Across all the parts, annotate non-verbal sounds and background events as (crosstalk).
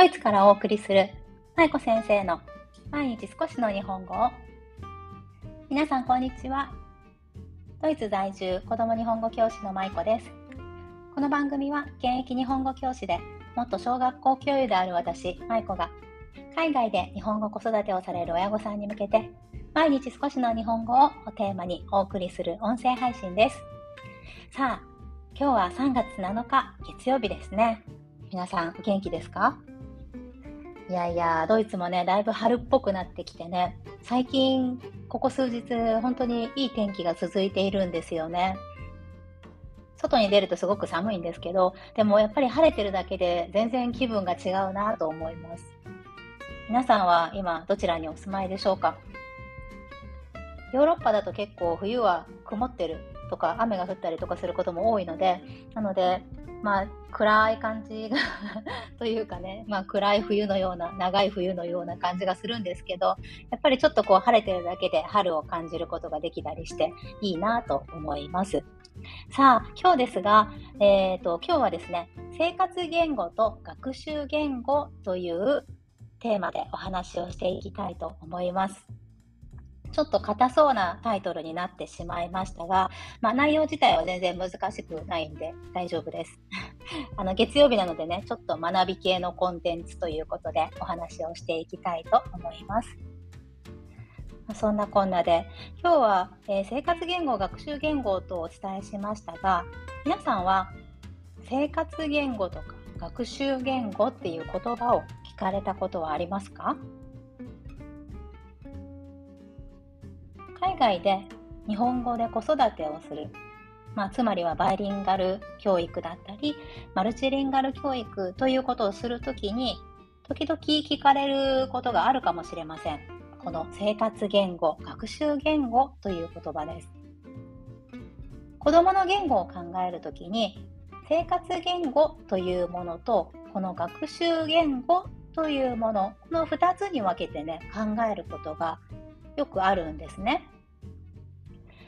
ドイツからお送りする舞子先生の毎日少しの日本語を。皆さんこんにちは。ドイツ在住子供日本語教師の舞子です。この番組は現役日本語教師で元小学校教諭である私舞子が海外で日本語子育てをされる親御さんに向けて毎日少しの日本語をテーマにお送りする音声配信です。さあ今日は3月7日月曜日ですね。皆さんお元気ですか？いやいや、ドイツもね、だいぶ春っぽくなってきてね、最近、ここ数日、本当にいい天気が続いているんですよね。外に出るとすごく寒いんですけど、でもやっぱり晴れてるだけで全然気分が違うなと思います。皆さんは今どちらにお住まいでしょうか？ヨーロッパだと結構冬は曇ってるとか雨が降ったりとかすることも多いので、なのでまあ、暗い感じが (laughs) というかね、まあ、暗い冬のような、長い冬のような感じがするんですけど、やっぱりちょっとこう晴れてるだけで春を感じることができたりしていいなと思います。さあ、今日ですが、えーと、今日はですね、生活言語と学習言語というテーマでお話をしていきたいと思います。ちょっと硬そうなタイトルになってしまいましたが、まあ、内容自体は全然難しくないんで大丈夫です。(laughs) あの月曜日なのでね、ちょっと学び系のコンテンツということでお話をしていきたいと思います。そんなこんなで、今日は、えー、生活言語、学習言語とお伝えしましたが、皆さんは生活言語とか学習言語っていう言葉を聞かれたことはありますか？海外で日本語で子育てをする、まあ、つまりはバイリンガル教育だったりマルチリンガル教育ということをするときに時々聞かれることがあるかもしれません。この生活言語学習言語という言葉です。子どもの言語を考えるときに生活言語というものとこの学習言語というものこの2つに分けてね考えることがよくあるんですね。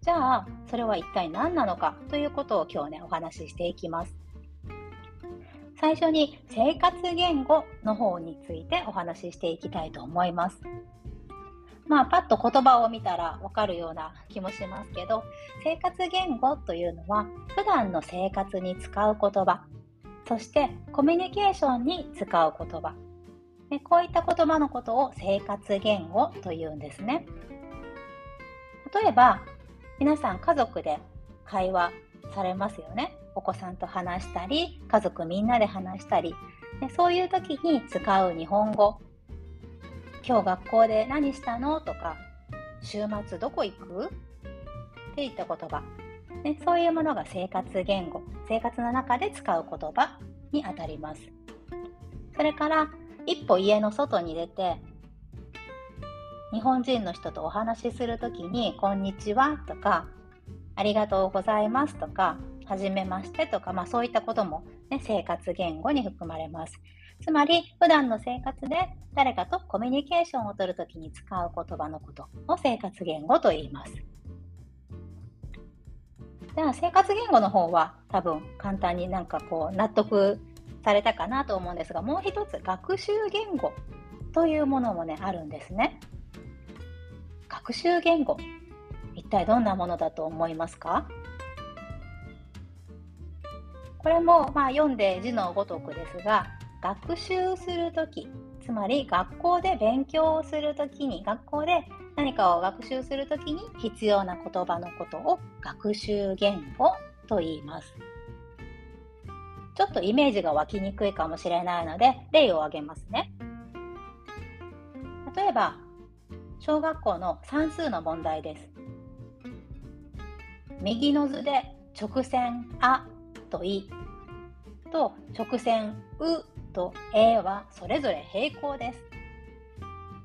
じゃあそれは一体何なのかということを今日ねお話ししていきます。最初に生活言語の方についてお話ししていきたいと思います。まあ、パッと言葉を見たらわかるような気もしますけど、生活言語というのは普段の生活に使う言葉、そしてコミュニケーションに使う言葉、でこういった言葉のことを生活言語というんですね。例えば、皆さん家族で会話されますよね。お子さんと話したり、家族みんなで話したり、でそういう時に使う日本語。今日学校で何したのとか、週末どこ行く？っていった言葉。ね、そういうものが生活言語、生活の中で使う言葉にあたります。それから一歩家の外に出て日本人の人とお話しするときに「こんにちは」とか「ありがとうございます」とか「はじめまして」とか、まあ、そういったことも、ね、生活言語に含まれます。つまり普段の生活で誰かとコミュニケーションをとるときに使う言葉のことを生活言語と言います。では生活言語の方は多分簡単になんかこう納得されたかなと思うんですがもう一つ学習言語というものもねあるんですね学習言語一体どんなものだと思いますか？これもまあ読んで字のごとくですが学習するときつまり学校で勉強をするときに学校で何かを学習するときに必要な言葉のことを学習言語と言います。ちょっとイメージが湧きにくいかもしれないので、例を挙げますね。例えば、小学校の算数の問題です。右の図で直線「あ」と「い」と直線「う」と「え」はそれぞれ平行です。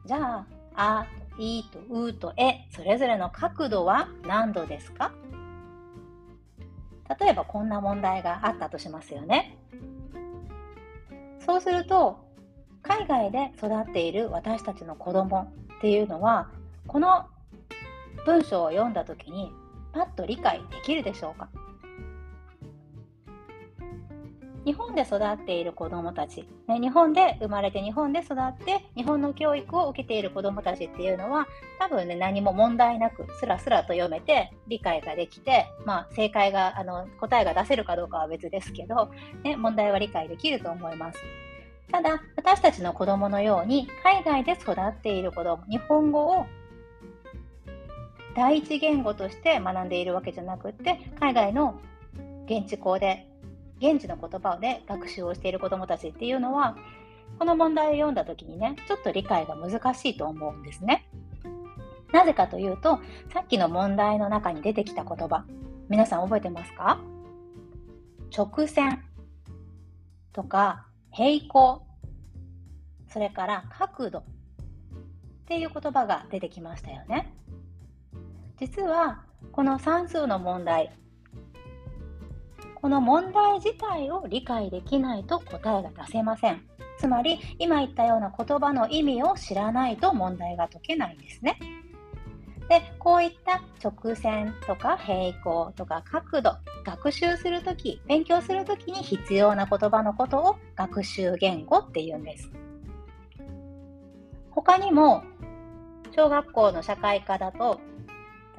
じゃあ「あ」と「い」と「う」と「え」それぞれの角度は何度ですか？例えばこんな問題があったとしますよね。そうすると海外で育っている私たちの子供っていうのはこの文章を読んだ時にパッと理解できるでしょうか？日本で育っている子どもたち、ね、日本で生まれて日本で育って日本の教育を受けている子どもたちっていうのは多分ね何も問題なくスラスラと読めて理解ができて、まあ、正解があの答えが出せるかどうかは別ですけど、ね、問題は理解できると思います。ただ私たちの子どものように海外で育っている子ども日本語を第一言語として学んでいるわけじゃなくって海外の現地校で現地の言葉で学習をしている子どもたちっていうのはこの問題を読んだ時にねちょっと理解が難しいと思うんですね。なぜかというとさっきの問題の中に出てきた言葉皆さん覚えてますか？直線とか平行それから角度っていう言葉が出てきましたよね。実はこの算数の問題この問題自体を理解できないと答えが出せません。つまり今言ったような言葉の意味を知らないと問題が解けないんですね。で、こういった直線とか平行とか角度、学習するとき、勉強するときに必要な言葉のことを学習言語って言うんです。他にも、小学校の社会科だと、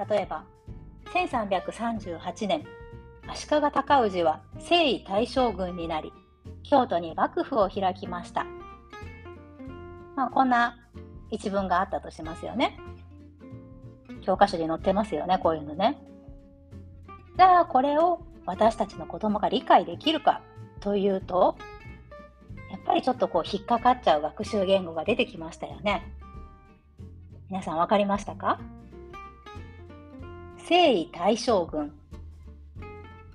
例えば、1338年足利尊氏は征夷大将軍になり、京都に幕府を開きました。まあ、こんな一文があったとしますよね。教科書に載ってますよね、こういうのね。じゃあ、これを私たちの子供が理解できるかというと、やっぱりちょっとこう引っかかっちゃう学習言語が出てきましたよね。皆さん分かりましたか？征夷大将軍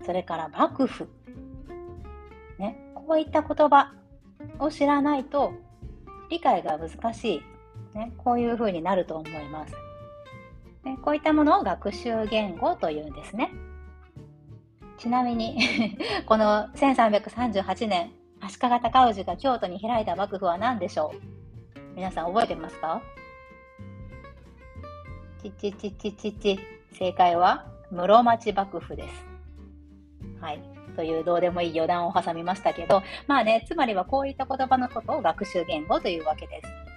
それから幕府、ね、こういった言葉を知らないと理解が難しい、ね、こういうふうになると思います。ね、こういったものを学習言語というんですね。ちなみに (laughs) この1338年足利尊氏が京都に開いた幕府は何でしょう？皆さん覚えてますか？ちちちちちち正解は室町幕府です。はい。というどうでもいい余談を挟みましたけど、まあね、つまりはこういった言葉のことを学習言語というわけです。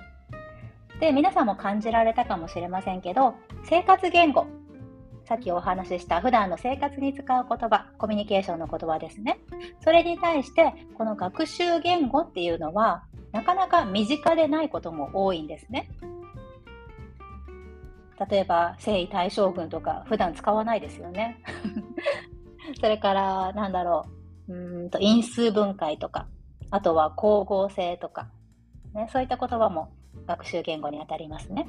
で、皆さんも感じられたかもしれませんけど、生活言語。さっきお話しした普段の生活に使う言葉、コミュニケーションの言葉ですね。それに対して、この学習言語っていうのは、なかなか身近でないことも多いんですね。例えば、征夷大将軍とか普段使わないですよね。それから、なんだろう、うんと因数分解とか、あとは光合成とか、ね、そういった言葉も学習言語にあたりますね。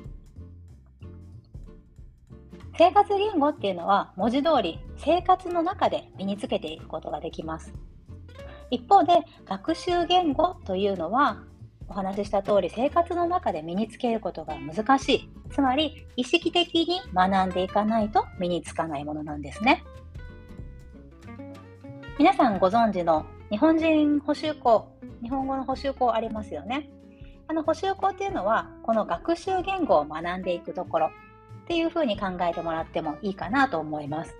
生活言語っていうのは文字通り生活の中で身につけていくことができます。一方で学習言語というのはお話しした通り生活の中で身につけることが難しい。つまり意識的に学んでいかないと身につかないものなんですね。皆さんご存知の日本人補修校、日本語の補修校ありますよね。あの補修校っていうのは、この学習言語を学んでいくところっていうふうに考えてもらってもいいかなと思います。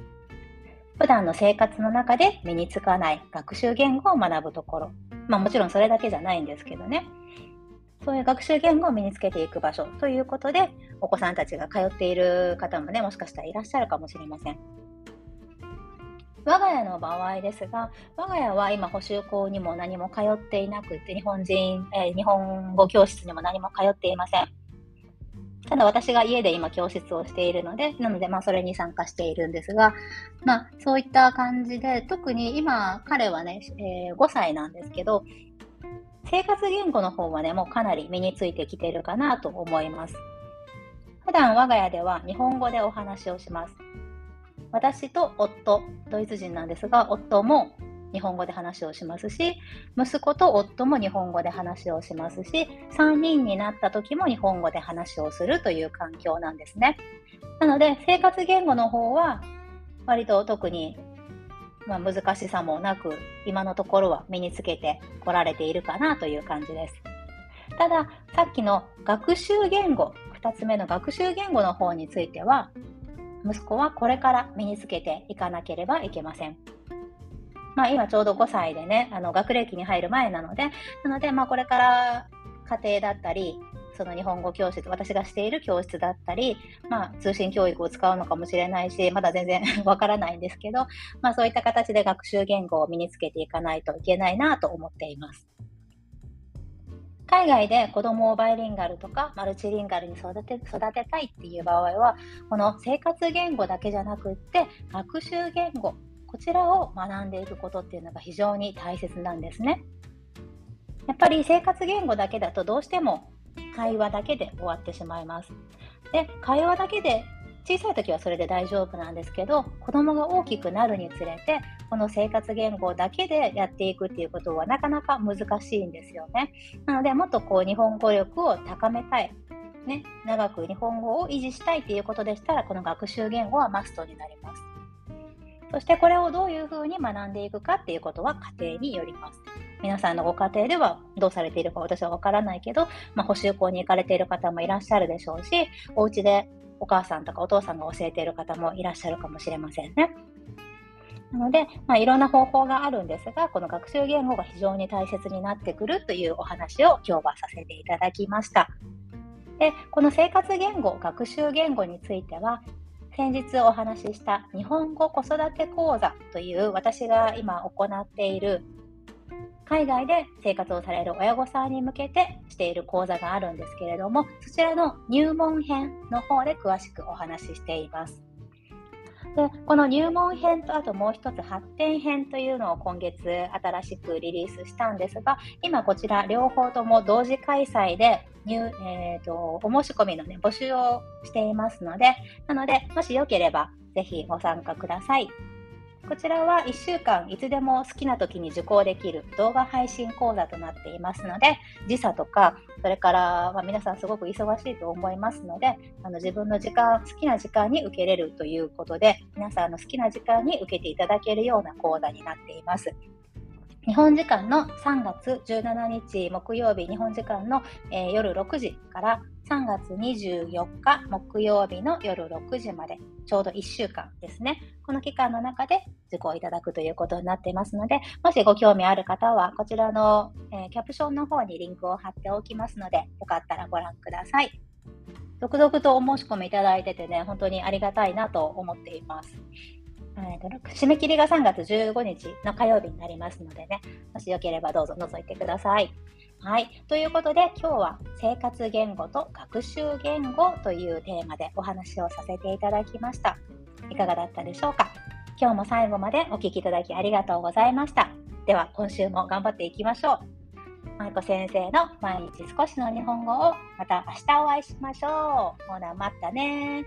普段の生活の中で身につかない学習言語を学ぶところ。まあもちろんそれだけじゃないんですけどね。そういう学習言語を身につけていく場所ということで、お子さんたちが通っている方もね、もしかしたらいらっしゃるかもしれません。我が家の場合ですが、我が家は今補習校にも何も通っていなくて、日本人、えー、日本語教室にも何も通っていません。ただ私が家で今教室をしているので、なのでまあそれに参加しているんですが、まあそういった感じで、特に今彼はね、えー、5歳なんですけど、生活言語の方はね、もうかなり身についてきてるかなと思います。普段我が家では日本語でお話をします。私と夫、ドイツ人なんですが、夫も日本語で話をしますし、息子と夫も日本語で話をしますし、3人になった時も日本語で話をするという環境なんですね。なので、生活言語の方は、割と特に、まあ、難しさもなく、今のところは身につけてこられているかなという感じです。ただ、さっきの学習言語、2つ目の学習言語の方については、息子はこれから身につけていかなければいけません。まあ、今ちょうど5歳でね、あの学歴に入る前なので、なので、まあ、これから家庭だったり、その日本語教室、私がしている教室だったり、まあ、通信教育を使うのかもしれないし、まだ全然 (laughs) わからないんですけど、まあ、そういった形で学習言語を身につけていかないといけないなと思っています。海外で子供をバイリンガルとかマルチリンガルに育て育てたいっていう場合は、この生活言語だけじゃなくって、学習言語、こちらを学んでいくことっていうのが非常に大切なんですね。やっぱり生活言語だけだとどうしても会話だけで終わってしまいます。で、会話だけで小さい時はそれで大丈夫なんですけど子供が大きくなるにつれてこの生活言語だけでやっていくっていうことはなかなか難しいんですよね。なのでもっとこう日本語力を高めたい、ね、長く日本語を維持したいっていうことでしたらこの学習言語はマストになります。そしてこれをどういうふうに学んでいくかっていうことは家庭によります。皆さんのご家庭ではどうされているか私はわからないけど、まあ、補習校に行かれている方もいらっしゃるでしょうし、お家でお母さんとかお父さんが教えている方もいらっしゃるかもしれませんね。なので、まあ、いろんな方法があるんですが、この学習言語が非常に大切になってくるというお話を今日はさせていただきました。で、この生活言語、学習言語については、先日お話しした日本語子育て講座という私が今行っている海外で生活をされる親御さんに向けてしている講座があるんですけれども、そちらの入門編の方で詳しくお話ししています。でこの入門編とあともう一つ発展編というのを今月新しくリリースしたんですが今こちら両方とも同時開催で入、えーと、お申し込みの、ね、募集をしていますのでなのでもしよければぜひご参加ください。こちらは1週間いつでも好きな時に受講できる動画配信講座となっていますので、時差とか、それから、ま、皆さんすごく忙しいと思いますので、あの自分の時間、好きな時間に受けれるということで、皆さんの好きな時間に受けていただけるような講座になっています。日本時間の3月17日木曜日、日本時間の、えー、夜6時から3月24日木曜日の夜6時まで、ちょうど1週間ですね。この期間の中で受講いただくということになっていますので、もしご興味ある方は、こちらの、えー、キャプションの方にリンクを貼っておきますので、よかったらご覧ください。続々とお申し込みいただいててね、本当にありがたいなと思っています。締め切りが3月15日の火曜日になりますのでね、もしよければどうぞ覗いてください。はい。ということで、今日は生活言語と学習言語というテーマでお話をさせていただきました。いかがだったでしょうか？今日も最後までお聴きいただきありがとうございました。では、今週も頑張っていきましょう。舞子先生の毎日少しの日本語をまた明日お会いしましょう。ほな、またね